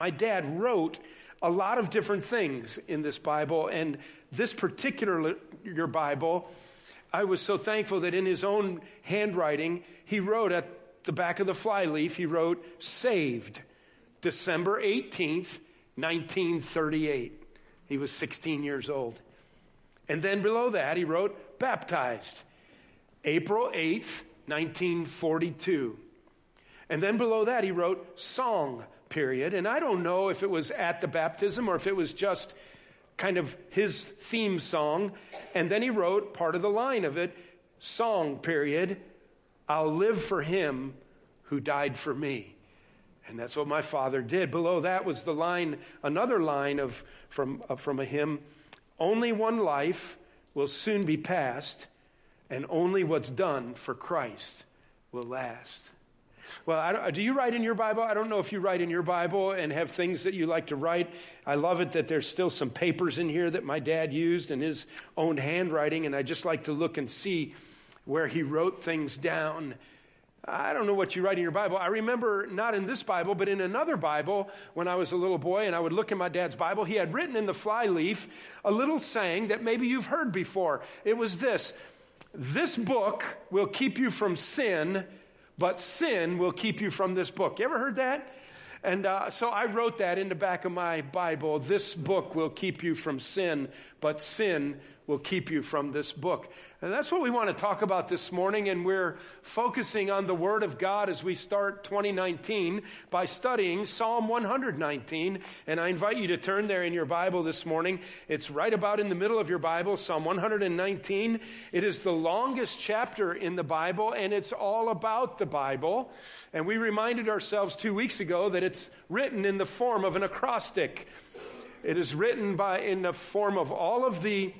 My dad wrote a lot of different things in this Bible, and this particular your Bible, I was so thankful that in his own handwriting, he wrote at the back of the flyleaf, he wrote, saved, December 18th, 1938. He was 16 years old. And then below that, he wrote, baptized, April 8th, 1942. And then below that, he wrote song, period. And I don't know if it was at the baptism or if it was just kind of his theme song. And then he wrote part of the line of it song, period. I'll live for him who died for me. And that's what my father did. Below that was the line, another line of, from, uh, from a hymn Only one life will soon be past, and only what's done for Christ will last. Well, do you write in your Bible? I don't know if you write in your Bible and have things that you like to write. I love it that there's still some papers in here that my dad used in his own handwriting, and I just like to look and see where he wrote things down. I don't know what you write in your Bible. I remember not in this Bible, but in another Bible when I was a little boy and I would look in my dad's Bible, he had written in the flyleaf a little saying that maybe you've heard before. It was this This book will keep you from sin but sin will keep you from this book. You ever heard that? And uh, so I wrote that in the back of my Bible. This book will keep you from sin, but sin will keep you from this book. And that's what we want to talk about this morning. And we're focusing on the Word of God as we start 2019 by studying Psalm 119. And I invite you to turn there in your Bible this morning. It's right about in the middle of your Bible, Psalm 119. It is the longest chapter in the Bible, and it's all about the Bible. And we reminded ourselves two weeks ago that it's written in the form of an acrostic. It is written by in the form of all of the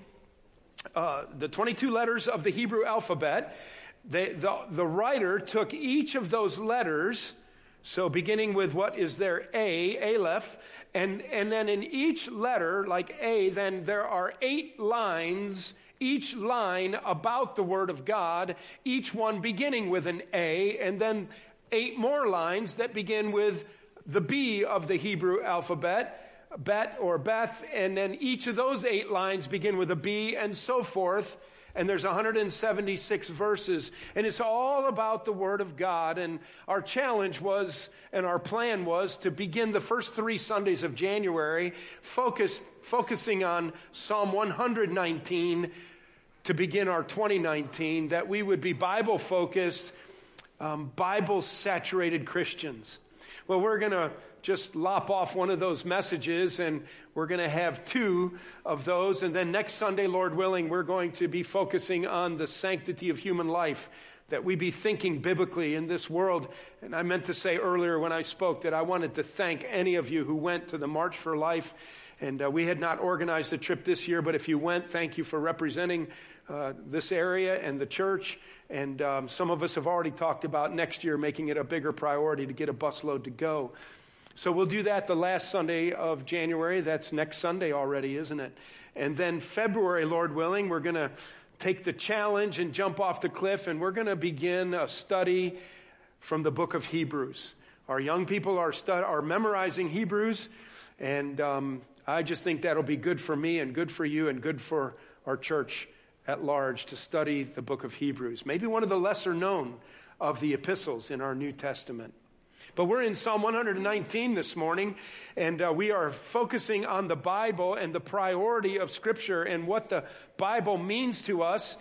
uh, the 22 letters of the Hebrew alphabet. They, the, the writer took each of those letters, so beginning with what is there, A, Aleph, and, and then in each letter, like A, then there are eight lines, each line about the Word of God, each one beginning with an A, and then eight more lines that begin with the B of the Hebrew alphabet bet or Beth, and then each of those eight lines begin with a B and so forth. And there's 176 verses, and it's all about the Word of God. And our challenge was, and our plan was to begin the first three Sundays of January focus, focusing on Psalm 119 to begin our 2019, that we would be Bible focused, um, Bible saturated Christians. Well, we're going to just lop off one of those messages, and we're going to have two of those. And then next Sunday, Lord willing, we're going to be focusing on the sanctity of human life, that we be thinking biblically in this world. And I meant to say earlier when I spoke that I wanted to thank any of you who went to the March for Life. And uh, we had not organized a trip this year, but if you went, thank you for representing uh, this area and the church. And um, some of us have already talked about next year making it a bigger priority to get a busload to go. So we'll do that the last Sunday of January. That's next Sunday already, isn't it? And then February, Lord willing, we're going to take the challenge and jump off the cliff, and we're going to begin a study from the book of Hebrews. Our young people are, stu- are memorizing Hebrews, and um, I just think that'll be good for me and good for you and good for our church at large to study the book of Hebrews. Maybe one of the lesser known of the epistles in our New Testament. But we're in Psalm 119 this morning, and uh, we are focusing on the Bible and the priority of Scripture and what the Bible means to us.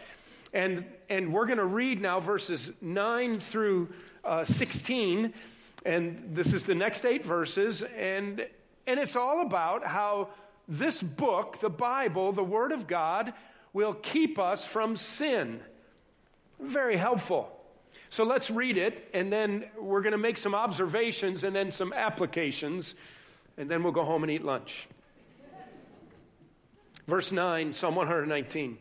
And, and we're going to read now verses 9 through uh, 16. And this is the next eight verses. And, and it's all about how this book, the Bible, the Word of God, will keep us from sin. Very helpful. So let's read it, and then we're going to make some observations and then some applications, and then we'll go home and eat lunch. Verse 9, Psalm 119.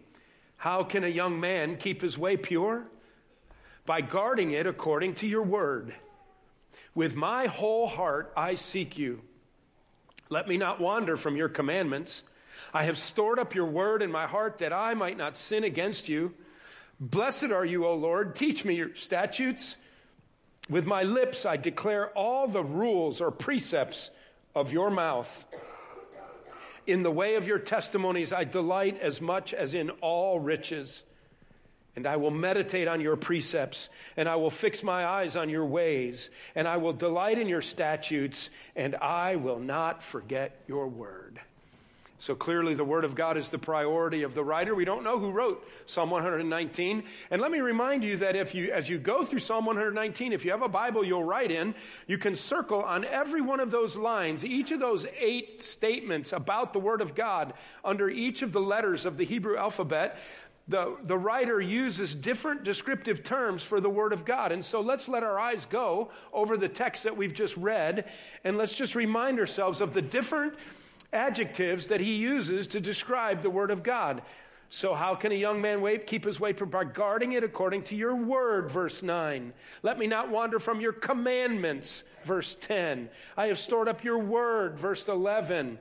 How can a young man keep his way pure? By guarding it according to your word. With my whole heart I seek you. Let me not wander from your commandments. I have stored up your word in my heart that I might not sin against you. Blessed are you, O Lord. Teach me your statutes. With my lips I declare all the rules or precepts of your mouth. In the way of your testimonies, I delight as much as in all riches. And I will meditate on your precepts, and I will fix my eyes on your ways, and I will delight in your statutes, and I will not forget your word. So clearly, the Word of God is the priority of the writer. We don't know who wrote Psalm 119. And let me remind you that if you, as you go through Psalm 119, if you have a Bible you'll write in, you can circle on every one of those lines, each of those eight statements about the Word of God under each of the letters of the Hebrew alphabet. The, the writer uses different descriptive terms for the Word of God. And so let's let our eyes go over the text that we've just read, and let's just remind ourselves of the different adjectives that he uses to describe the Word of God. So, how can a young man wait, keep his way by guarding it according to your word? Verse 9. Let me not wander from your commandments. Verse 10. I have stored up your word. Verse 11.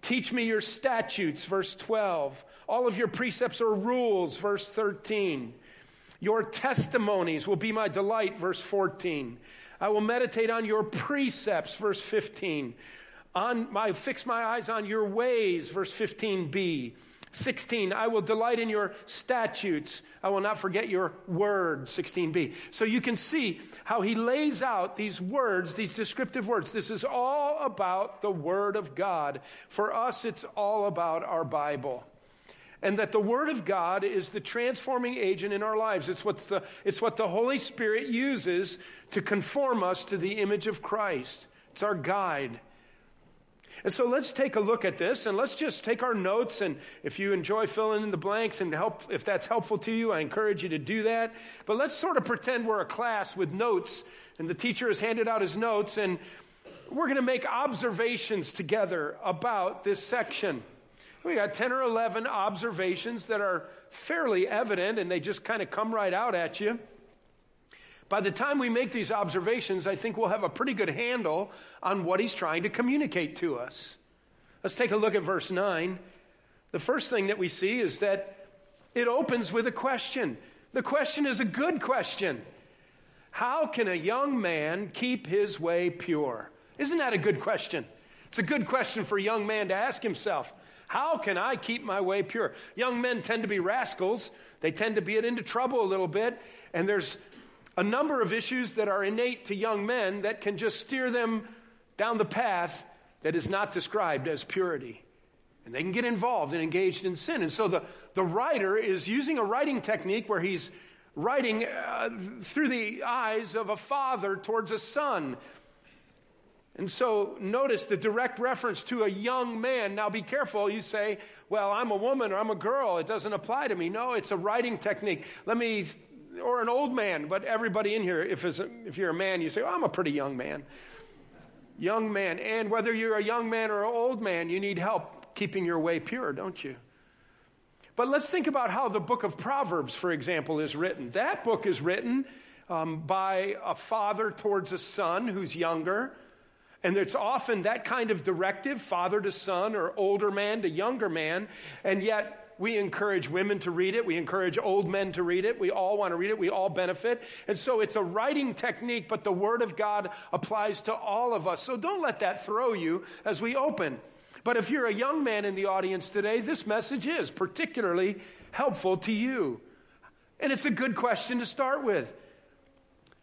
Teach me your statutes. Verse 12. All of your precepts are rules. Verse 13. Your testimonies will be my delight. Verse 14. I will meditate on your precepts. Verse 15 on my fix my eyes on your ways verse 15b 16 i will delight in your statutes i will not forget your word 16b so you can see how he lays out these words these descriptive words this is all about the word of god for us it's all about our bible and that the Word of God is the transforming agent in our lives. It's, what's the, it's what the Holy Spirit uses to conform us to the image of Christ. It's our guide. And so let's take a look at this and let's just take our notes. And if you enjoy filling in the blanks and help, if that's helpful to you, I encourage you to do that. But let's sort of pretend we're a class with notes and the teacher has handed out his notes and we're going to make observations together about this section. We got 10 or 11 observations that are fairly evident and they just kind of come right out at you. By the time we make these observations, I think we'll have a pretty good handle on what he's trying to communicate to us. Let's take a look at verse 9. The first thing that we see is that it opens with a question. The question is a good question. How can a young man keep his way pure? Isn't that a good question? It's a good question for a young man to ask himself. How can I keep my way pure? Young men tend to be rascals. They tend to get into trouble a little bit. And there's a number of issues that are innate to young men that can just steer them down the path that is not described as purity. And they can get involved and engaged in sin. And so the, the writer is using a writing technique where he's writing uh, through the eyes of a father towards a son. And so notice the direct reference to a young man. Now be careful. You say, well, I'm a woman or I'm a girl. It doesn't apply to me. No, it's a writing technique. Let me or an old man, but everybody in here, if, if you're a man, you say, oh, I'm a pretty young man. Young man. And whether you're a young man or an old man, you need help keeping your way pure, don't you? But let's think about how the book of Proverbs, for example, is written. That book is written um, by a father towards a son who's younger. And it's often that kind of directive, father to son or older man to younger man. And yet, we encourage women to read it. We encourage old men to read it. We all want to read it. We all benefit. And so it's a writing technique, but the Word of God applies to all of us. So don't let that throw you as we open. But if you're a young man in the audience today, this message is particularly helpful to you. And it's a good question to start with.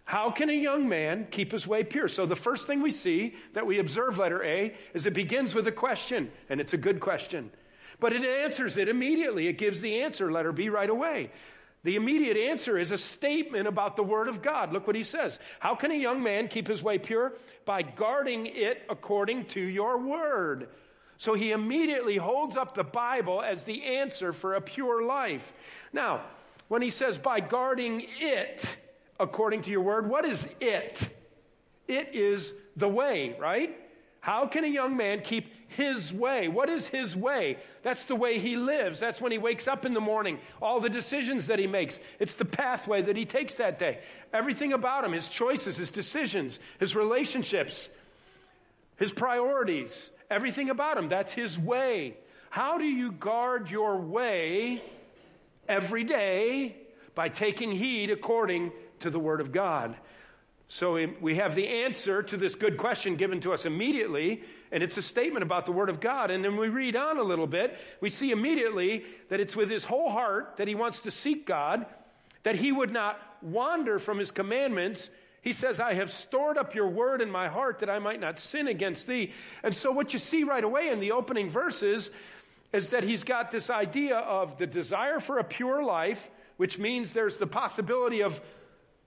How can a young man keep his way pure? So, the first thing we see that we observe, letter A, is it begins with a question, and it's a good question. But it answers it immediately. It gives the answer, letter B, right away. The immediate answer is a statement about the Word of God. Look what he says. How can a young man keep his way pure? By guarding it according to your Word. So he immediately holds up the Bible as the answer for a pure life. Now, when he says by guarding it according to your Word, what is it? It is the way, right? How can a young man keep his way? What is his way? That's the way he lives. That's when he wakes up in the morning, all the decisions that he makes. It's the pathway that he takes that day. Everything about him, his choices, his decisions, his relationships, his priorities, everything about him, that's his way. How do you guard your way every day? By taking heed according to the Word of God. So we have the answer to this good question given to us immediately, and it's a statement about the Word of God. And then we read on a little bit, we see immediately that it's with his whole heart that he wants to seek God, that he would not wander from his commandments. He says, I have stored up your word in my heart that I might not sin against thee. And so, what you see right away in the opening verses is that he's got this idea of the desire for a pure life, which means there's the possibility of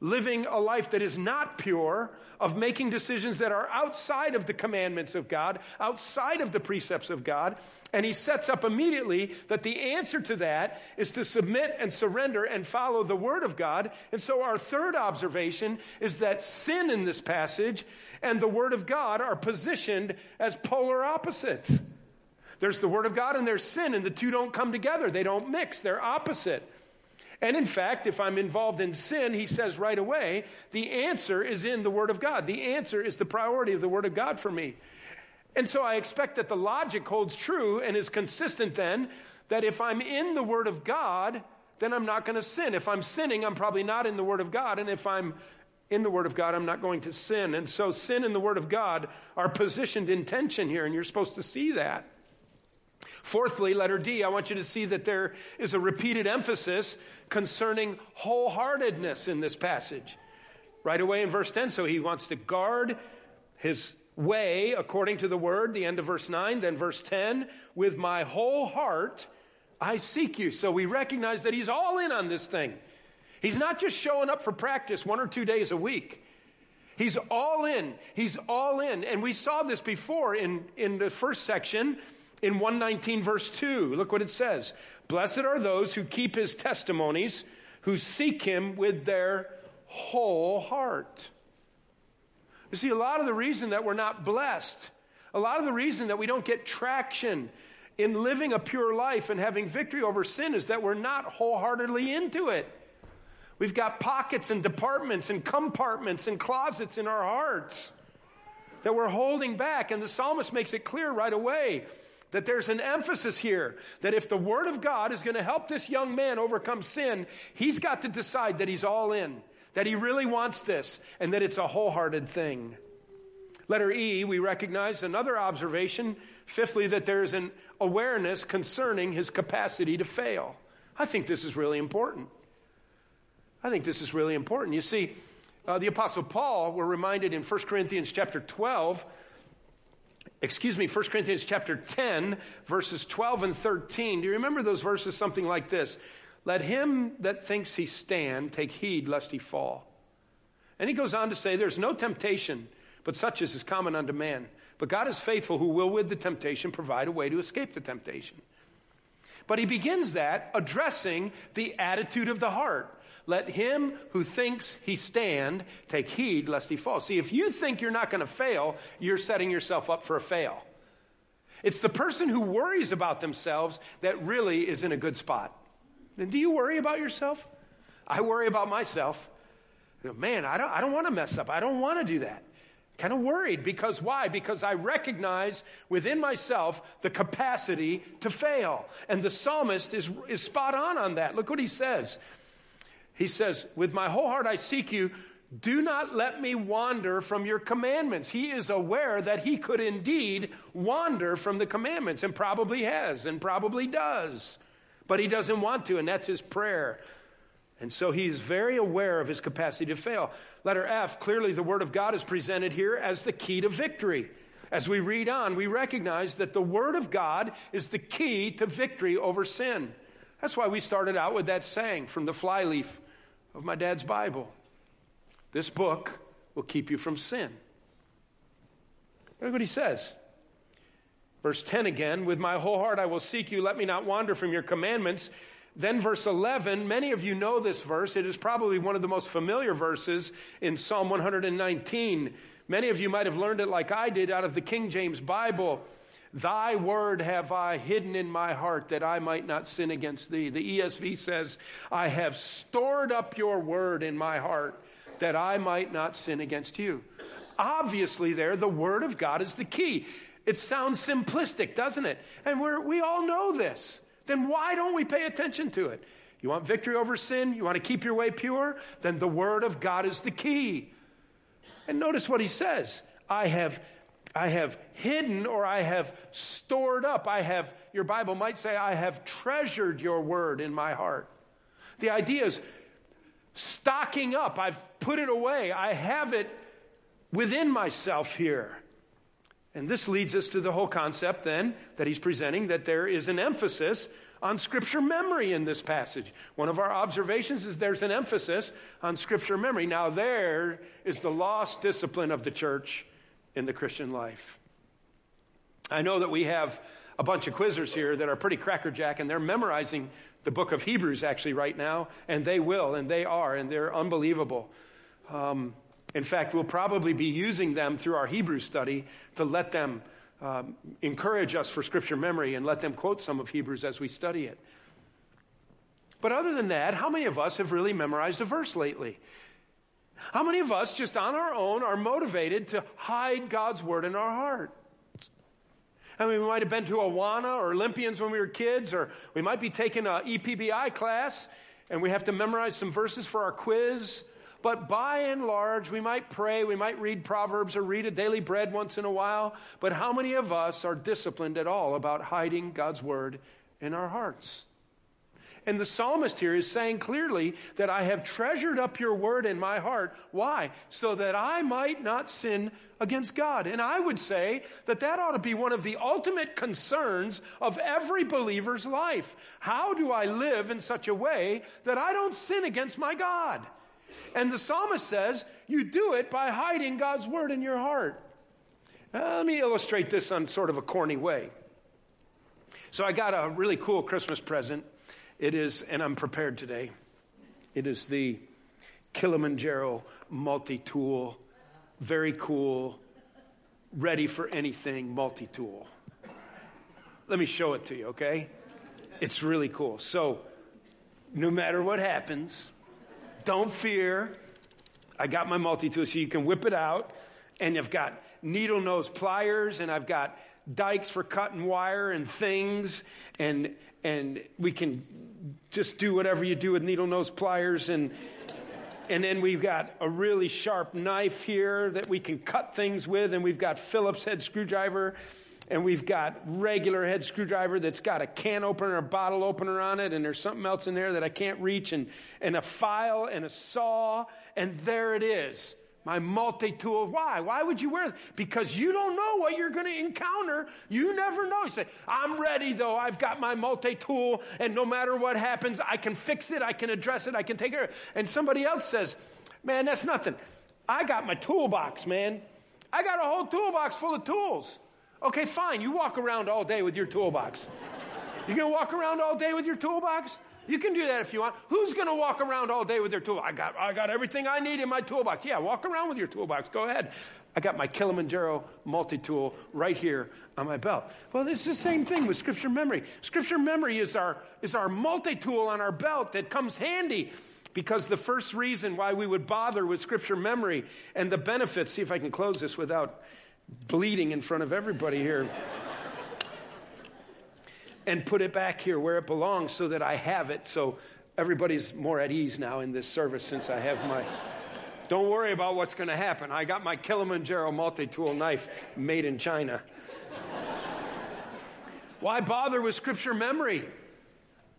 living a life that is not pure, of making decisions that are outside of the commandments of God, outside of the precepts of God. And he sets up immediately that the answer to that is to submit and surrender and follow the Word of God. And so our third observation is that sin in this passage and the Word of God are positioned as polar opposites. There's the Word of God and there's sin, and the two don't come together. They don't mix, they're opposite. And in fact, if I'm involved in sin, he says right away, the answer is in the Word of God. The answer is the priority of the Word of God for me. And so I expect that the logic holds true and is consistent then that if I'm in the Word of God, then I'm not going to sin. If I'm sinning, I'm probably not in the Word of God. And if I'm in the Word of God, I'm not going to sin. And so sin and the Word of God are positioned in tension here, and you're supposed to see that. Fourthly, letter D, I want you to see that there is a repeated emphasis concerning wholeheartedness in this passage. Right away in verse 10, so he wants to guard his way according to the word, the end of verse 9, then verse 10, with my whole heart I seek you. So we recognize that he's all in on this thing. He's not just showing up for practice one or two days a week. He's all in. He's all in. And we saw this before in, in the first section in 119, verse 2. Look what it says Blessed are those who keep his testimonies, who seek him with their whole heart. You see, a lot of the reason that we're not blessed, a lot of the reason that we don't get traction in living a pure life and having victory over sin is that we're not wholeheartedly into it. We've got pockets and departments and compartments and closets in our hearts that we're holding back. And the psalmist makes it clear right away that there's an emphasis here that if the Word of God is going to help this young man overcome sin, he's got to decide that he's all in, that he really wants this, and that it's a wholehearted thing. Letter E, we recognize another observation. Fifthly, that there's an awareness concerning his capacity to fail. I think this is really important. I think this is really important. You see, uh, the Apostle Paul, we're reminded in 1 Corinthians chapter 12, excuse me, 1 Corinthians chapter 10, verses 12 and 13. Do you remember those verses? Something like this Let him that thinks he stand take heed lest he fall. And he goes on to say, There's no temptation, but such as is common unto man. But God is faithful, who will with the temptation provide a way to escape the temptation. But he begins that addressing the attitude of the heart. Let him who thinks he stand take heed lest he fall. See, if you think you're not going to fail, you're setting yourself up for a fail. It's the person who worries about themselves that really is in a good spot. And do you worry about yourself? I worry about myself. Man, I don't, I don't want to mess up. I don't want to do that. Kind of worried because why? Because I recognize within myself the capacity to fail. And the psalmist is, is spot on on that. Look what he says. He says, With my whole heart I seek you. Do not let me wander from your commandments. He is aware that he could indeed wander from the commandments and probably has and probably does. But he doesn't want to, and that's his prayer. And so he's very aware of his capacity to fail. Letter F, clearly the Word of God is presented here as the key to victory. As we read on, we recognize that the Word of God is the key to victory over sin. That's why we started out with that saying from the flyleaf of my dad's Bible. This book will keep you from sin. Look what he says. Verse 10 again, with my whole heart I will seek you, let me not wander from your commandments. Then, verse 11, many of you know this verse. It is probably one of the most familiar verses in Psalm 119. Many of you might have learned it like I did out of the King James Bible. Thy word have I hidden in my heart that I might not sin against thee. The ESV says, I have stored up your word in my heart that I might not sin against you. Obviously, there, the word of God is the key. It sounds simplistic, doesn't it? And we we all know this. Then why don't we pay attention to it? You want victory over sin? You want to keep your way pure? Then the word of God is the key. And notice what he says I have. I have hidden or I have stored up. I have, your Bible might say, I have treasured your word in my heart. The idea is stocking up. I've put it away. I have it within myself here. And this leads us to the whole concept then that he's presenting that there is an emphasis on scripture memory in this passage. One of our observations is there's an emphasis on scripture memory. Now, there is the lost discipline of the church in the Christian life. I know that we have a bunch of quizzers here that are pretty crackerjack, and they're memorizing the book of Hebrews actually right now, and they will, and they are, and they're unbelievable. Um, in fact, we'll probably be using them through our Hebrew study to let them um, encourage us for scripture memory and let them quote some of Hebrews as we study it. But other than that, how many of us have really memorized a verse lately? How many of us, just on our own, are motivated to hide God's word in our heart? I mean, we might have been to Awana or Olympians when we were kids, or we might be taking an EPBI class and we have to memorize some verses for our quiz. But by and large, we might pray, we might read Proverbs or read a daily bread once in a while. But how many of us are disciplined at all about hiding God's word in our hearts? And the psalmist here is saying clearly that I have treasured up your word in my heart. Why? So that I might not sin against God. And I would say that that ought to be one of the ultimate concerns of every believer's life. How do I live in such a way that I don't sin against my God? And the psalmist says, you do it by hiding God's word in your heart. Uh, let me illustrate this on sort of a corny way. So I got a really cool Christmas present. It is, and I'm prepared today. It is the Kilimanjaro multi tool, very cool, ready for anything multi tool. Let me show it to you, okay? It's really cool. So, no matter what happens, don't fear. I got my multi tool so you can whip it out. And I've got needle nose pliers and I've got dikes for cutting wire and things. And, and we can just do whatever you do with needle nose pliers. And, and then we've got a really sharp knife here that we can cut things with. And we've got Phillips head screwdriver and we've got regular head screwdriver that's got a can opener, a bottle opener on it, and there's something else in there that I can't reach, and, and a file and a saw, and there it is. My multi tool. Why? Why would you wear it? Because you don't know what you're going to encounter. You never know. You say, I'm ready though. I've got my multi tool, and no matter what happens, I can fix it, I can address it, I can take care of it. And somebody else says, Man, that's nothing. I got my toolbox, man. I got a whole toolbox full of tools. Okay, fine. You walk around all day with your toolbox. You gonna walk around all day with your toolbox? You can do that if you want. Who's going to walk around all day with their tool? I got, I got everything I need in my toolbox. Yeah, walk around with your toolbox. Go ahead. I got my Kilimanjaro multi tool right here on my belt. Well, it's the same thing with Scripture memory. Scripture memory is our, is our multi tool on our belt that comes handy because the first reason why we would bother with Scripture memory and the benefits, see if I can close this without bleeding in front of everybody here. And put it back here where it belongs so that I have it. So everybody's more at ease now in this service since I have my. Don't worry about what's going to happen. I got my Kilimanjaro multi tool knife made in China. Why bother with scripture memory?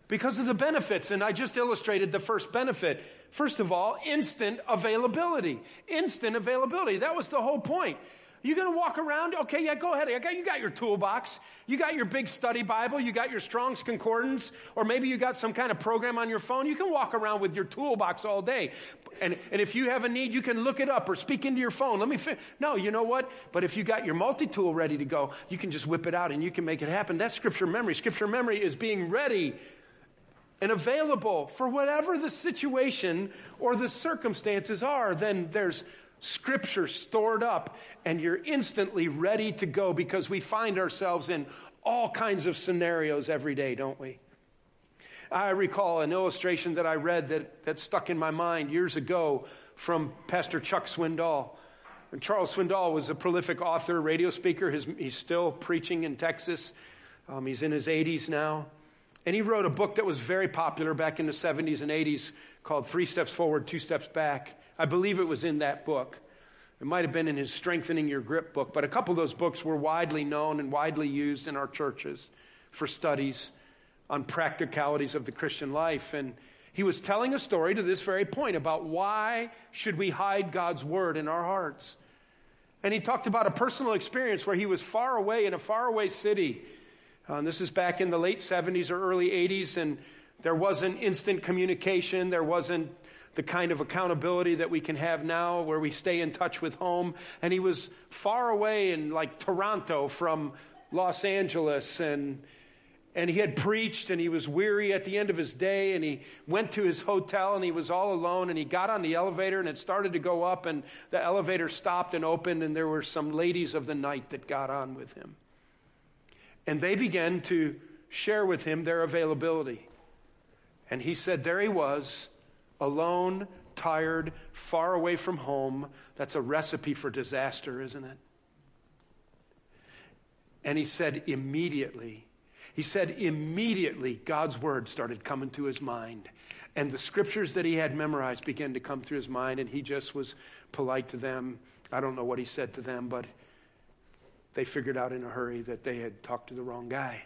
Because of the benefits. And I just illustrated the first benefit. First of all, instant availability. Instant availability. That was the whole point. You gonna walk around? Okay, yeah, go ahead. You got your toolbox. You got your big study Bible. You got your Strong's Concordance, or maybe you got some kind of program on your phone. You can walk around with your toolbox all day. And, and if you have a need, you can look it up or speak into your phone. Let me fi- No, you know what? But if you got your multi tool ready to go, you can just whip it out and you can make it happen. That's scripture memory. Scripture memory is being ready and available for whatever the situation or the circumstances are. Then there's scripture stored up and you're instantly ready to go because we find ourselves in all kinds of scenarios every day, don't we? I recall an illustration that I read that, that stuck in my mind years ago from Pastor Chuck Swindoll. And Charles Swindoll was a prolific author, radio speaker. His, he's still preaching in Texas. Um, he's in his 80s now. And he wrote a book that was very popular back in the 70s and 80s called Three Steps Forward, Two Steps Back. I believe it was in that book. It might have been in his Strengthening Your Grip book, but a couple of those books were widely known and widely used in our churches for studies on practicalities of the Christian life. And he was telling a story to this very point about why should we hide God's word in our hearts. And he talked about a personal experience where he was far away in a faraway city. Uh, this is back in the late 70s or early 80s, and there wasn't instant communication. There wasn't the kind of accountability that we can have now where we stay in touch with home. And he was far away in like Toronto from Los Angeles. And and he had preached and he was weary at the end of his day. And he went to his hotel and he was all alone and he got on the elevator and it started to go up and the elevator stopped and opened and there were some ladies of the night that got on with him. And they began to share with him their availability. And he said there he was alone, tired, far away from home. That's a recipe for disaster, isn't it? And he said, immediately, he said, immediately God's word started coming to his mind. And the scriptures that he had memorized began to come through his mind, and he just was polite to them. I don't know what he said to them, but they figured out in a hurry that they had talked to the wrong guy.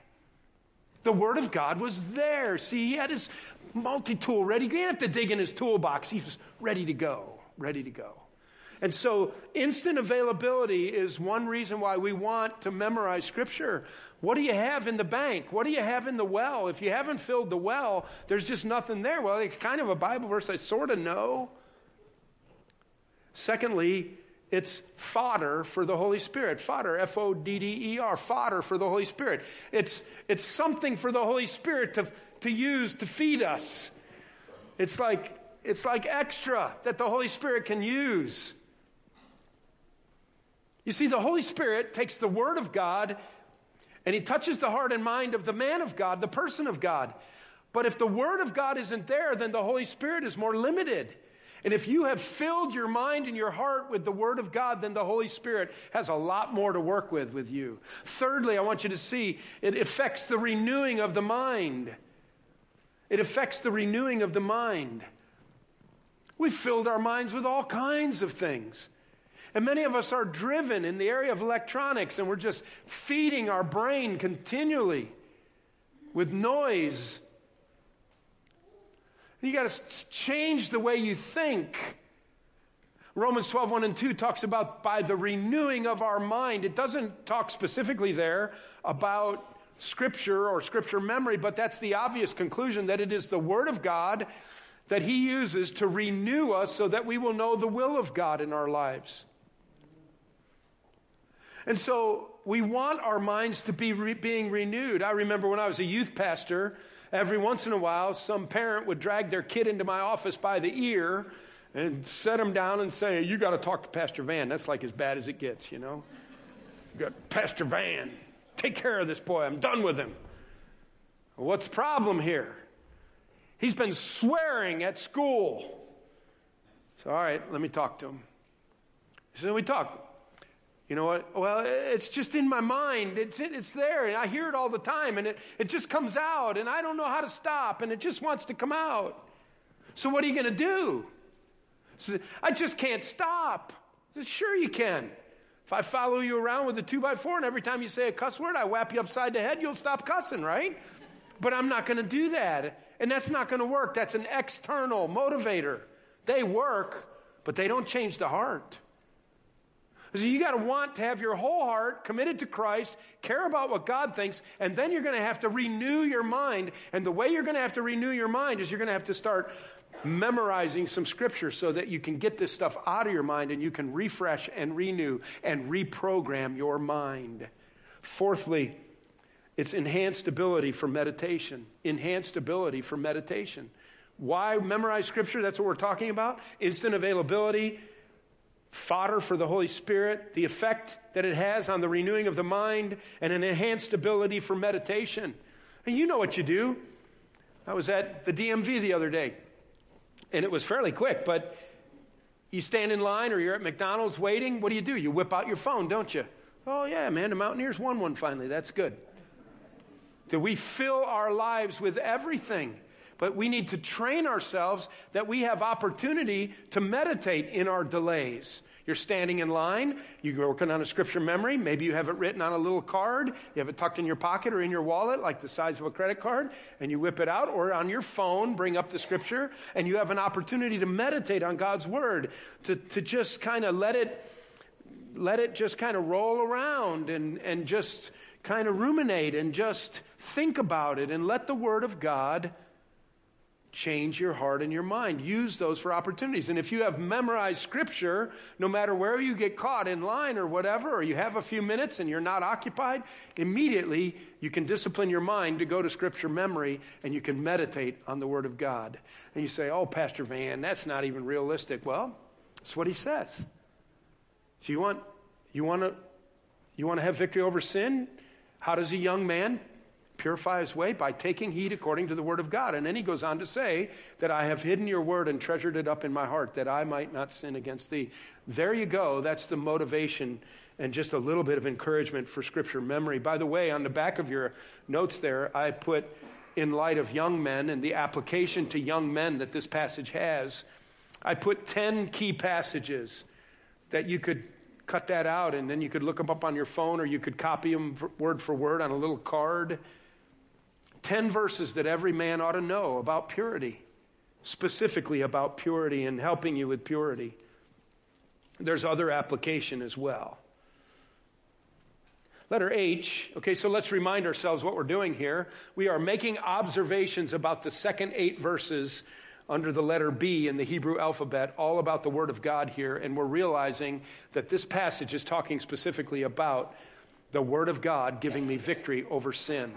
The Word of God was there. See, he had his multi tool ready. He didn't have to dig in his toolbox. He was ready to go, ready to go. And so, instant availability is one reason why we want to memorize Scripture. What do you have in the bank? What do you have in the well? If you haven't filled the well, there's just nothing there. Well, it's kind of a Bible verse I sort of know. Secondly, it's fodder for the Holy Spirit. Fodder, F O D D E R, fodder for the Holy Spirit. It's, it's something for the Holy Spirit to, to use to feed us. It's like, it's like extra that the Holy Spirit can use. You see, the Holy Spirit takes the Word of God and He touches the heart and mind of the man of God, the person of God. But if the Word of God isn't there, then the Holy Spirit is more limited. And if you have filled your mind and your heart with the Word of God, then the Holy Spirit has a lot more to work with with you. Thirdly, I want you to see it affects the renewing of the mind. It affects the renewing of the mind. We've filled our minds with all kinds of things. And many of us are driven in the area of electronics, and we're just feeding our brain continually with noise you got to change the way you think. Romans 12, 1 and 2 talks about by the renewing of our mind. It doesn't talk specifically there about scripture or scripture memory, but that's the obvious conclusion that it is the Word of God that He uses to renew us so that we will know the will of God in our lives. And so we want our minds to be re- being renewed. I remember when I was a youth pastor, every once in a while, some parent would drag their kid into my office by the ear and set him down and say, You got to talk to Pastor Van. That's like as bad as it gets, you know? You got Pastor Van. Take care of this boy. I'm done with him. What's the problem here? He's been swearing at school. So, all right, let me talk to him. So we talk. You know what? Well, it's just in my mind. It's, it's there, and I hear it all the time, and it, it just comes out, and I don't know how to stop, and it just wants to come out. So, what are you going to do? So, I just can't stop. Sure, you can. If I follow you around with a two by four, and every time you say a cuss word, I whap you upside the head, you'll stop cussing, right? But I'm not going to do that. And that's not going to work. That's an external motivator. They work, but they don't change the heart. So you got to want to have your whole heart committed to Christ, care about what God thinks, and then you're going to have to renew your mind. And the way you're going to have to renew your mind is you're going to have to start memorizing some scripture so that you can get this stuff out of your mind and you can refresh and renew and reprogram your mind. Fourthly, it's enhanced ability for meditation. Enhanced ability for meditation. Why memorize scripture? That's what we're talking about. Instant availability fodder for the Holy Spirit, the effect that it has on the renewing of the mind, and an enhanced ability for meditation. And you know what you do. I was at the DMV the other day, and it was fairly quick, but you stand in line or you're at McDonald's waiting. What do you do? You whip out your phone, don't you? Oh, yeah, man, the Mountaineers won one finally. That's good. Do we fill our lives with everything? But we need to train ourselves that we have opportunity to meditate in our delays. You're standing in line, you're working on a scripture memory, maybe you have it written on a little card, you have it tucked in your pocket or in your wallet, like the size of a credit card, and you whip it out, or on your phone, bring up the scripture, and you have an opportunity to meditate on God's word, to, to just kind of let it let it just kind of roll around and, and just kind of ruminate and just think about it and let the Word of God change your heart and your mind. Use those for opportunities. And if you have memorized scripture, no matter where you get caught in line or whatever, or you have a few minutes and you're not occupied, immediately you can discipline your mind to go to scripture memory and you can meditate on the Word of God. And you say, Oh, Pastor Van, that's not even realistic. Well, that's what he says. So you want you want to you want to have victory over sin? How does a young man purify his way? By taking heed according to the word of God. And then he goes on to say that I have hidden your word and treasured it up in my heart that I might not sin against thee. There you go. That's the motivation and just a little bit of encouragement for scripture memory. By the way, on the back of your notes there, I put in light of young men and the application to young men that this passage has, I put 10 key passages that you could cut that out and then you could look them up on your phone or you could copy them word for word on a little card. 10 verses that every man ought to know about purity, specifically about purity and helping you with purity. There's other application as well. Letter H. Okay, so let's remind ourselves what we're doing here. We are making observations about the second eight verses under the letter B in the Hebrew alphabet, all about the Word of God here, and we're realizing that this passage is talking specifically about the Word of God giving me victory over sin.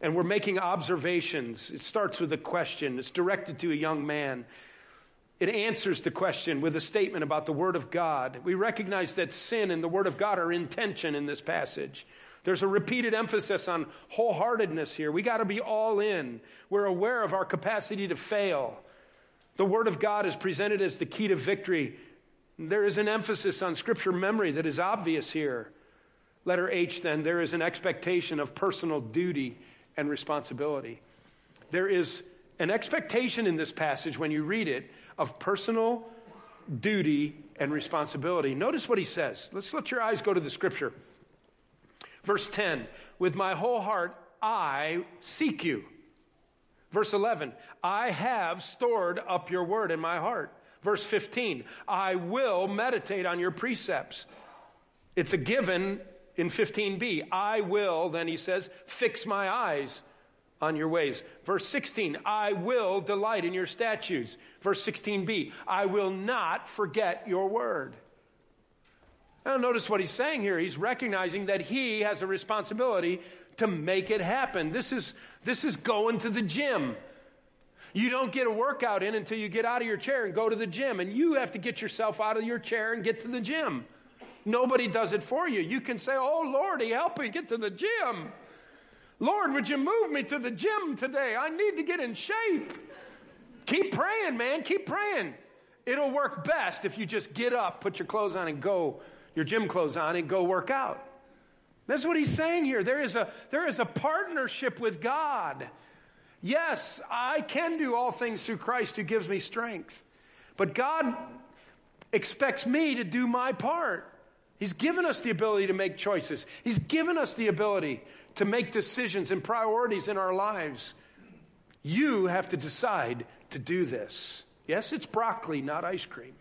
And we're making observations. It starts with a question, it's directed to a young man. It answers the question with a statement about the Word of God. We recognize that sin and the Word of God are in tension in this passage. There's a repeated emphasis on wholeheartedness here. We got to be all in. We're aware of our capacity to fail. The Word of God is presented as the key to victory. There is an emphasis on Scripture memory that is obvious here. Letter H, then, there is an expectation of personal duty and responsibility. There is an expectation in this passage when you read it of personal duty and responsibility. Notice what he says. Let's let your eyes go to the Scripture. Verse 10 With my whole heart I seek you. Verse 11 I have stored up your word in my heart. Verse 15 I will meditate on your precepts. It's a given in 15b. I will, then he says, fix my eyes on your ways. Verse 16, I will delight in your statutes. Verse 16b, I will not forget your word. Now, notice what he's saying here. He's recognizing that he has a responsibility to make it happen. This is, this is going to the gym. You don't get a workout in until you get out of your chair and go to the gym. And you have to get yourself out of your chair and get to the gym. Nobody does it for you. You can say, Oh, Lordy, help me get to the gym. Lord, would you move me to the gym today? I need to get in shape. Keep praying, man. Keep praying. It'll work best if you just get up, put your clothes on, and go your gym clothes on and go work out. That's what he's saying here. There is a, there is a partnership with God. Yes, I can do all things through Christ who gives me strength. But God expects me to do my part. He's given us the ability to make choices, He's given us the ability to make decisions and priorities in our lives. You have to decide to do this. Yes, it's broccoli, not ice cream,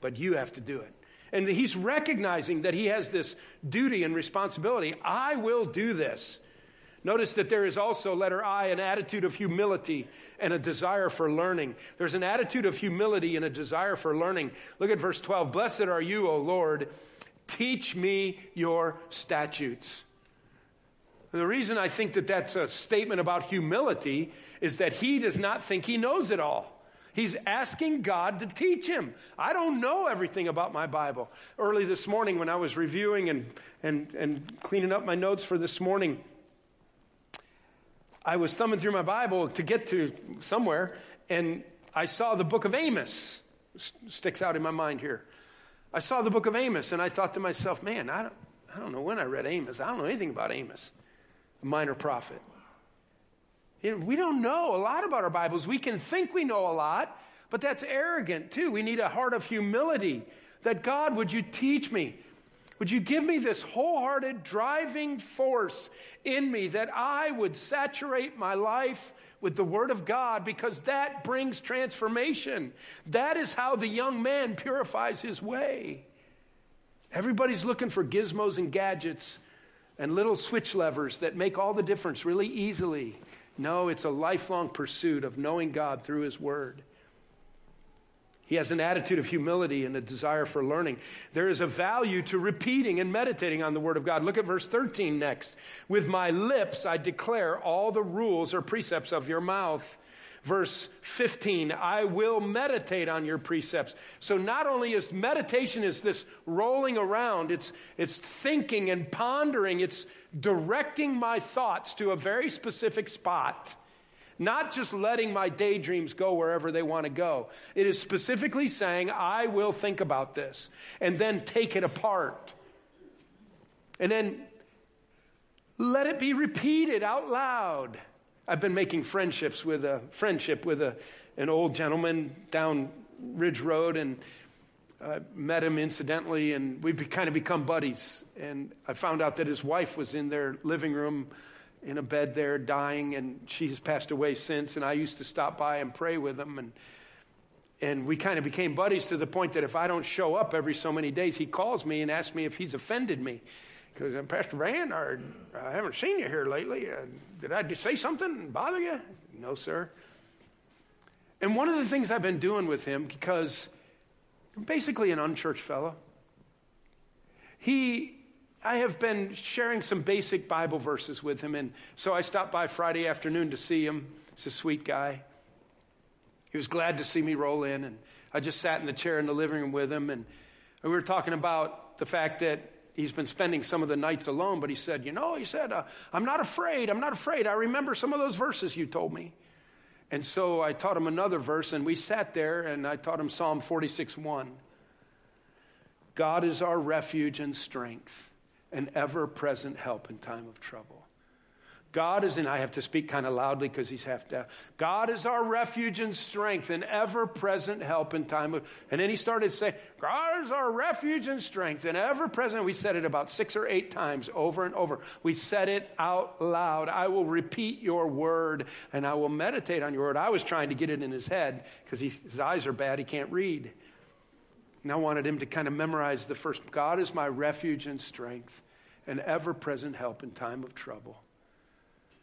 but you have to do it. And he's recognizing that he has this duty and responsibility. I will do this. Notice that there is also, letter I, an attitude of humility and a desire for learning. There's an attitude of humility and a desire for learning. Look at verse 12. Blessed are you, O Lord. Teach me your statutes. The reason I think that that's a statement about humility is that he does not think he knows it all. He's asking God to teach him. I don't know everything about my Bible. Early this morning, when I was reviewing and, and, and cleaning up my notes for this morning, I was thumbing through my Bible to get to somewhere, and I saw the book of Amos. Sticks out in my mind here. I saw the book of Amos, and I thought to myself, man, I don't, I don't know when I read Amos. I don't know anything about Amos, a minor prophet. We don't know a lot about our Bibles. We can think we know a lot, but that's arrogant too. We need a heart of humility That God, would you teach me? Would you give me this wholehearted driving force in me that I would saturate my life with the Word of God because that brings transformation. That is how the young man purifies his way. Everybody's looking for gizmos and gadgets and little switch levers that make all the difference really easily. No, it's a lifelong pursuit of knowing God through His Word. He has an attitude of humility and a desire for learning. There is a value to repeating and meditating on the Word of God. Look at verse 13 next. With my lips I declare all the rules or precepts of your mouth. Verse 15, I will meditate on your precepts. So not only is meditation is this rolling around, it's, it's thinking and pondering, it's directing my thoughts to a very specific spot not just letting my daydreams go wherever they want to go. It is specifically saying, I will think about this and then take it apart. And then let it be repeated out loud. I've been making friendships with a friendship with a, an old gentleman down Ridge Road and I met him incidentally and we've kind of become buddies. And I found out that his wife was in their living room in a bed there dying, and she has passed away since. And I used to stop by and pray with him. and and we kind of became buddies to the point that if I don't show up every so many days, he calls me and asks me if he's offended me. Because uh, Pastor Van, or, I haven't seen you here lately. Uh, did I say something and bother you? No, sir. And one of the things I've been doing with him, because basically an unchurched fellow, he I have been sharing some basic Bible verses with him, and so I stopped by Friday afternoon to see him. He's a sweet guy. He was glad to see me roll in, and I just sat in the chair in the living room with him, and we were talking about the fact that he's been spending some of the nights alone, but he said, You know, he said, uh, I'm not afraid. I'm not afraid. I remember some of those verses you told me. And so I taught him another verse, and we sat there, and I taught him Psalm 46 1. God is our refuge and strength an ever present help in time of trouble. God is, and I have to speak kind of loudly because he's half deaf. God is our refuge and strength, an ever present help in time of. And then he started saying, God is our refuge and strength, an ever present. We said it about six or eight times over and over. We said it out loud. I will repeat your word and I will meditate on your word. I was trying to get it in his head because his eyes are bad. He can't read. And I wanted him to kind of memorize the first God is my refuge and strength, an ever present help in time of trouble.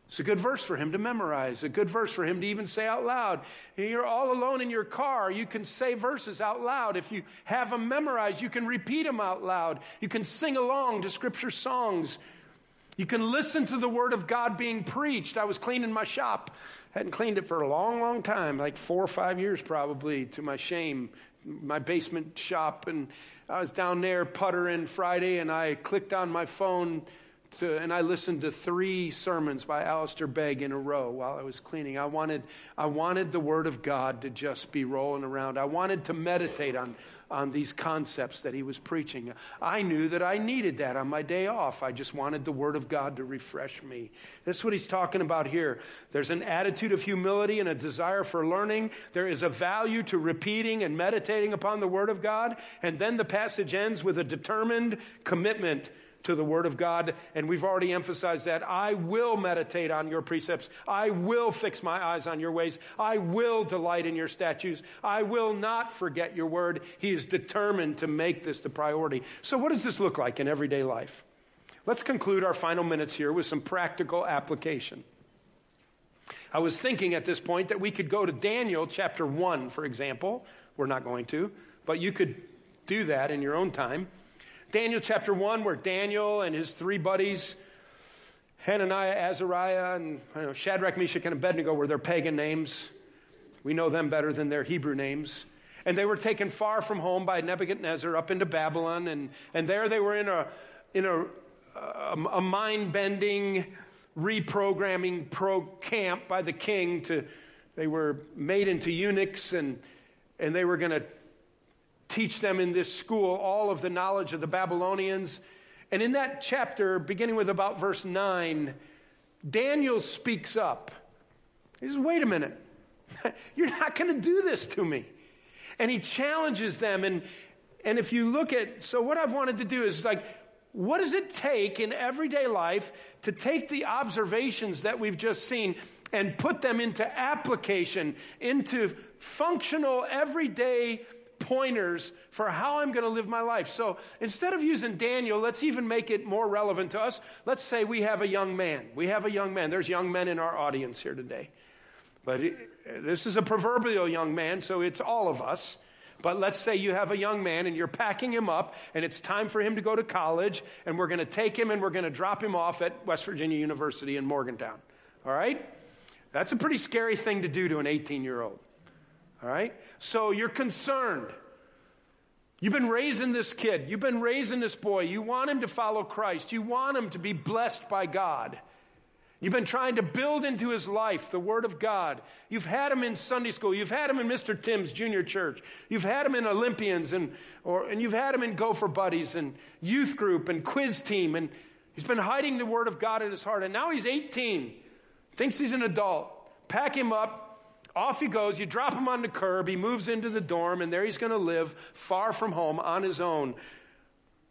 It's a good verse for him to memorize, a good verse for him to even say out loud. You're all alone in your car. You can say verses out loud. If you have them memorized, you can repeat them out loud. You can sing along to scripture songs. You can listen to the word of God being preached. I was cleaning my shop. Hadn't cleaned it for a long, long time, like four or five years probably, to my shame my basement shop, and I was down there puttering Friday, and I clicked on my phone to, and I listened to three sermons by Alistair Begg in a row while I was cleaning. I wanted, I wanted the Word of God to just be rolling around. I wanted to meditate on, on these concepts that he was preaching. I knew that I needed that on my day off. I just wanted the Word of God to refresh me. That's what he's talking about here. There's an attitude of humility and a desire for learning. There is a value to repeating and meditating upon the Word of God. And then the passage ends with a determined commitment to the Word of God. And we've already emphasized that. I will meditate on your precepts. I will fix my eyes on your ways. I will delight in your statutes. I will not forget your word. He is determined to make this the priority. So, what does this look like in everyday life? Let's conclude our final minutes here with some practical application. I was thinking at this point that we could go to Daniel chapter 1, for example. We're not going to, but you could do that in your own time. Daniel chapter 1, where Daniel and his three buddies, Hananiah, Azariah, and know, Shadrach, Meshach, and Abednego were their pagan names. We know them better than their Hebrew names. And they were taken far from home by Nebuchadnezzar up into Babylon. And, and there they were in a, in a, a, a mind bending, reprogramming pro camp by the king to, they were made into eunuchs and, and they were going to teach them in this school all of the knowledge of the Babylonians. And in that chapter, beginning with about verse 9, Daniel speaks up. He says, Wait a minute. You're not going to do this to me. And he challenges them and And if you look at, so what I've wanted to do is like, what does it take in everyday life to take the observations that we've just seen and put them into application, into functional, everyday pointers for how I'm going to live my life. So instead of using Daniel, let's even make it more relevant to us. Let's say we have a young man. We have a young man. There's young men in our audience here today. But it, this is a proverbial young man, so it's all of us. But let's say you have a young man and you're packing him up and it's time for him to go to college and we're going to take him and we're going to drop him off at West Virginia University in Morgantown. All right? That's a pretty scary thing to do to an 18 year old. All right? So you're concerned. You've been raising this kid. You've been raising this boy. You want him to follow Christ. You want him to be blessed by God. You've been trying to build into his life the Word of God. You've had him in Sunday school. You've had him in Mr. Tim's junior church. You've had him in Olympians and, or, and you've had him in Gopher Buddies and youth group and quiz team. And he's been hiding the Word of God in his heart. And now he's 18, thinks he's an adult. Pack him up, off he goes. You drop him on the curb. He moves into the dorm, and there he's going to live far from home on his own.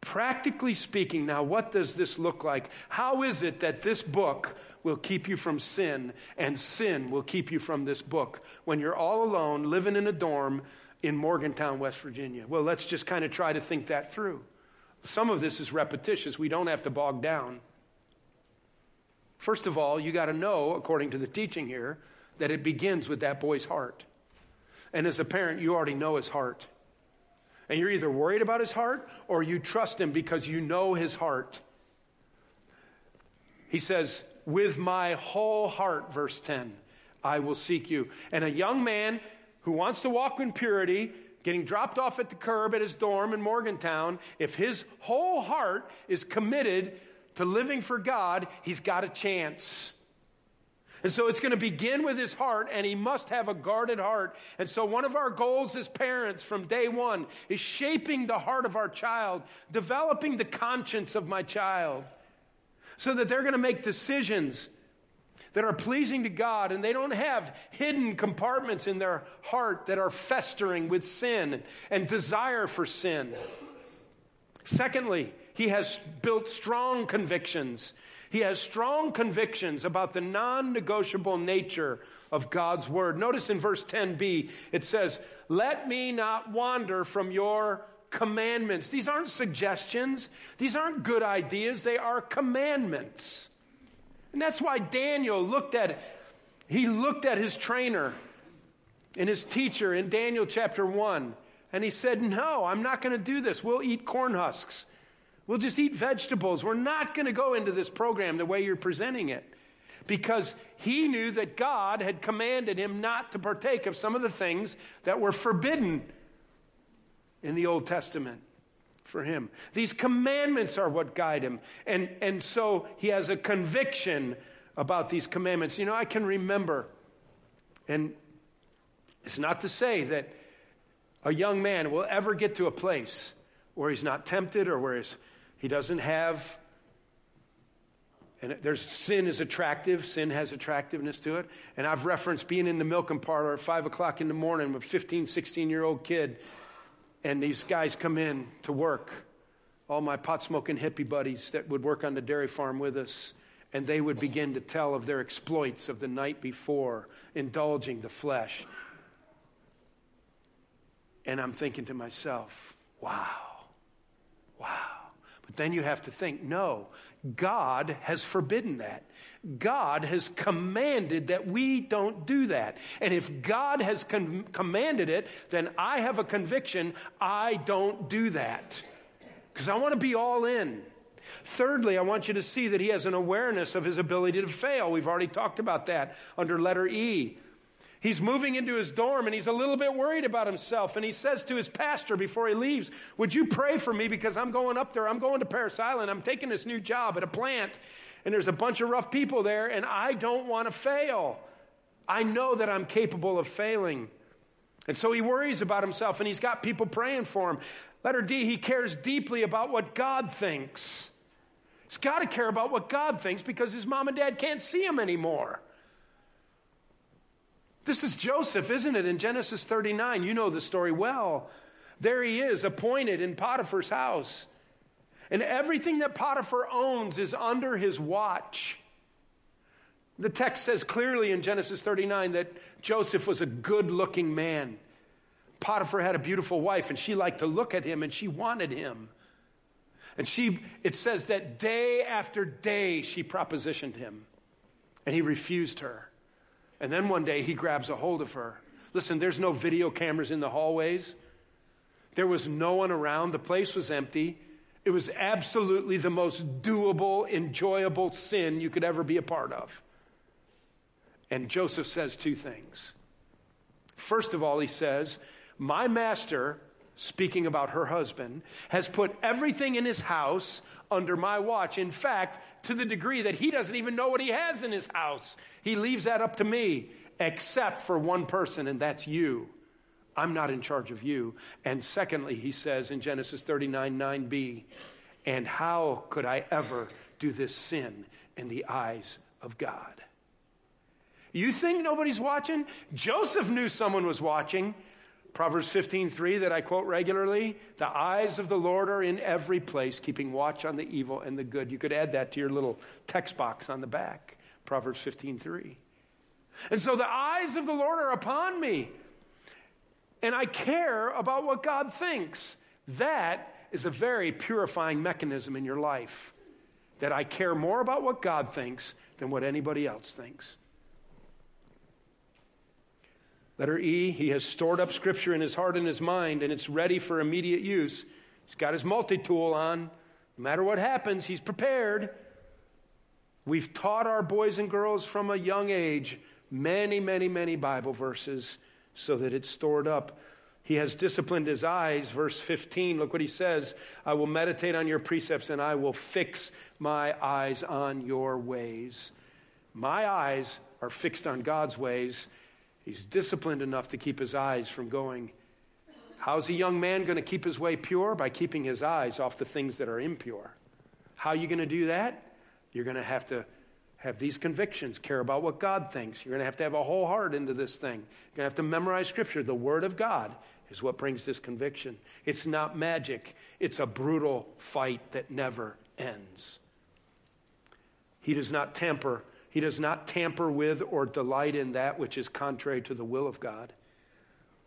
Practically speaking, now, what does this look like? How is it that this book will keep you from sin, and sin will keep you from this book when you're all alone living in a dorm in Morgantown, West Virginia? Well, let's just kind of try to think that through. Some of this is repetitious. We don't have to bog down. First of all, you got to know, according to the teaching here, that it begins with that boy's heart. And as a parent, you already know his heart. And you're either worried about his heart or you trust him because you know his heart. He says, With my whole heart, verse 10, I will seek you. And a young man who wants to walk in purity, getting dropped off at the curb at his dorm in Morgantown, if his whole heart is committed to living for God, he's got a chance. And so it's going to begin with his heart, and he must have a guarded heart. And so, one of our goals as parents from day one is shaping the heart of our child, developing the conscience of my child, so that they're going to make decisions that are pleasing to God, and they don't have hidden compartments in their heart that are festering with sin and desire for sin. Secondly, he has built strong convictions he has strong convictions about the non negotiable nature of God's word. Notice in verse 10b, it says, Let me not wander from your commandments. These aren't suggestions, these aren't good ideas, they are commandments. And that's why Daniel looked at he looked at his trainer and his teacher in Daniel chapter 1 and he said, "No, I'm not going to do this. We'll eat corn husks." We'll just eat vegetables. We're not going to go into this program the way you're presenting it. Because he knew that God had commanded him not to partake of some of the things that were forbidden in the Old Testament for him. These commandments are what guide him. And, and so he has a conviction about these commandments. You know, I can remember, and it's not to say that a young man will ever get to a place where he's not tempted or where he's he doesn't have, and there's sin is attractive. Sin has attractiveness to it. And I've referenced being in the milking parlor at 5 o'clock in the morning with a 15, 16 year old kid. And these guys come in to work. All my pot smoking hippie buddies that would work on the dairy farm with us. And they would begin to tell of their exploits of the night before, indulging the flesh. And I'm thinking to myself, wow, wow. Then you have to think no, God has forbidden that. God has commanded that we don't do that. And if God has com- commanded it, then I have a conviction I don't do that. Because I want to be all in. Thirdly, I want you to see that he has an awareness of his ability to fail. We've already talked about that under letter E. He's moving into his dorm and he's a little bit worried about himself. And he says to his pastor before he leaves, Would you pray for me because I'm going up there? I'm going to Parris Island. I'm taking this new job at a plant. And there's a bunch of rough people there, and I don't want to fail. I know that I'm capable of failing. And so he worries about himself and he's got people praying for him. Letter D, he cares deeply about what God thinks. He's got to care about what God thinks because his mom and dad can't see him anymore. This is Joseph, isn't it, in Genesis 39? You know the story well. There he is, appointed in Potiphar's house. And everything that Potiphar owns is under his watch. The text says clearly in Genesis 39 that Joseph was a good looking man. Potiphar had a beautiful wife, and she liked to look at him and she wanted him. And she, it says that day after day she propositioned him, and he refused her. And then one day he grabs a hold of her. Listen, there's no video cameras in the hallways. There was no one around. The place was empty. It was absolutely the most doable, enjoyable sin you could ever be a part of. And Joseph says two things. First of all, he says, My master, speaking about her husband, has put everything in his house under my watch. In fact, to the degree that he doesn't even know what he has in his house. He leaves that up to me, except for one person, and that's you. I'm not in charge of you. And secondly, he says in Genesis 39 9b, and how could I ever do this sin in the eyes of God? You think nobody's watching? Joseph knew someone was watching. Proverbs 15:3 that I quote regularly, the eyes of the Lord are in every place, keeping watch on the evil and the good. You could add that to your little text box on the back. Proverbs 15:3. And so the eyes of the Lord are upon me. And I care about what God thinks. That is a very purifying mechanism in your life. That I care more about what God thinks than what anybody else thinks. Letter E, he has stored up scripture in his heart and his mind, and it's ready for immediate use. He's got his multi tool on. No matter what happens, he's prepared. We've taught our boys and girls from a young age many, many, many Bible verses so that it's stored up. He has disciplined his eyes. Verse 15, look what he says I will meditate on your precepts and I will fix my eyes on your ways. My eyes are fixed on God's ways He's disciplined enough to keep his eyes from going. How's a young man going to keep his way pure? By keeping his eyes off the things that are impure. How are you going to do that? You're going to have to have these convictions, care about what God thinks. You're going to have to have a whole heart into this thing. You're going to have to memorize Scripture. The Word of God is what brings this conviction. It's not magic, it's a brutal fight that never ends. He does not tamper he does not tamper with or delight in that which is contrary to the will of God.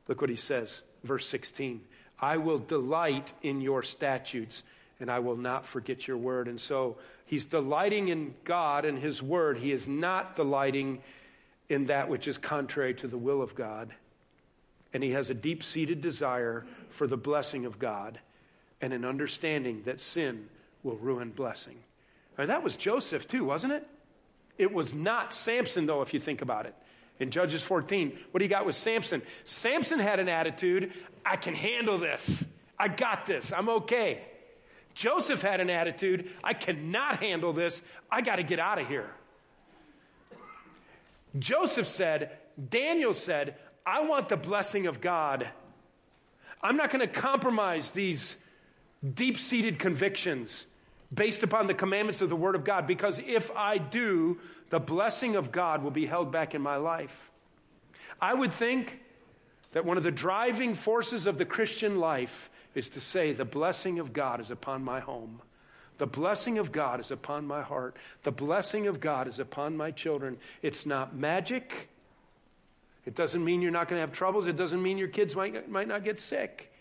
Look what he says, verse 16 I will delight in your statutes and I will not forget your word. And so he's delighting in God and his word. He is not delighting in that which is contrary to the will of God. And he has a deep seated desire for the blessing of God and an understanding that sin will ruin blessing. Now, that was Joseph, too, wasn't it? It was not Samson, though, if you think about it. In Judges 14, what he got with Samson? Samson had an attitude I can handle this. I got this. I'm okay. Joseph had an attitude I cannot handle this. I got to get out of here. Joseph said, Daniel said, I want the blessing of God. I'm not going to compromise these deep seated convictions based upon the commandments of the Word of God, because if I do, the blessing of God will be held back in my life. I would think that one of the driving forces of the Christian life is to say, The blessing of God is upon my home. The blessing of God is upon my heart. The blessing of God is upon my children. It's not magic. It doesn't mean you're not going to have troubles. It doesn't mean your kids might, might not get sick.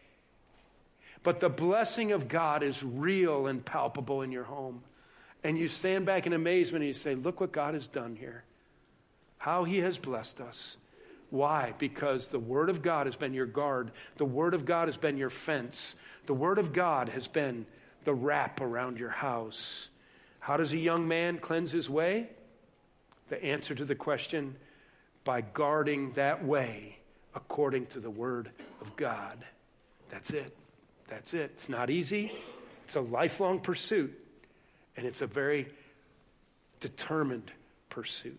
But the blessing of God is real and palpable in your home. And you stand back in amazement and you say, Look what God has done here. How he has blessed us. Why? Because the Word of God has been your guard. The Word of God has been your fence. The Word of God has been the wrap around your house. How does a young man cleanse his way? The answer to the question by guarding that way according to the Word of God. That's it. That's it. It's not easy, it's a lifelong pursuit, and it's a very determined pursuit.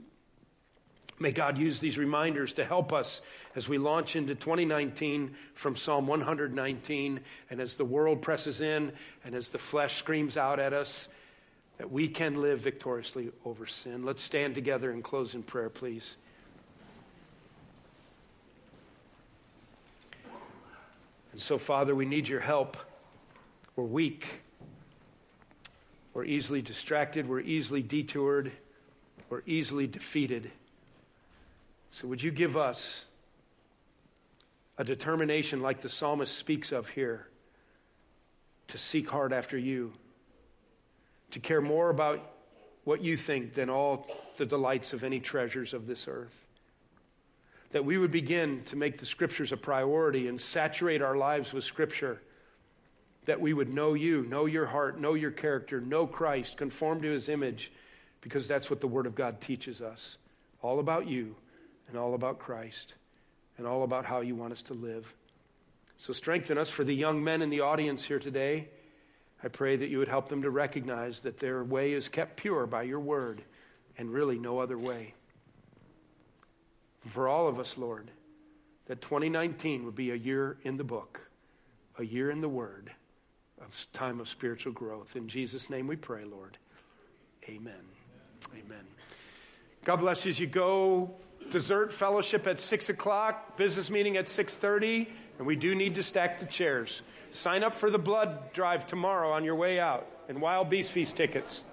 May God use these reminders to help us as we launch into 2019 from Psalm 119, and as the world presses in, and as the flesh screams out at us, that we can live victoriously over sin. Let's stand together and close in prayer, please. And so, Father, we need your help. We're weak. We're easily distracted. We're easily detoured. We're easily defeated. So, would you give us a determination like the psalmist speaks of here to seek hard after you, to care more about what you think than all the delights of any treasures of this earth? That we would begin to make the scriptures a priority and saturate our lives with scripture that we would know you, know your heart, know your character, know Christ, conform to his image, because that's what the Word of God teaches us. All about you and all about Christ and all about how you want us to live. So strengthen us for the young men in the audience here today. I pray that you would help them to recognize that their way is kept pure by your word and really no other way. For all of us, Lord, that 2019 would be a year in the book, a year in the word of time of spiritual growth. In Jesus' name we pray, Lord. Amen. Amen. God bless you as you go. Dessert fellowship at six o'clock. Business meeting at six thirty, and we do need to stack the chairs. Sign up for the blood drive tomorrow on your way out, and Wild Beast Feast tickets.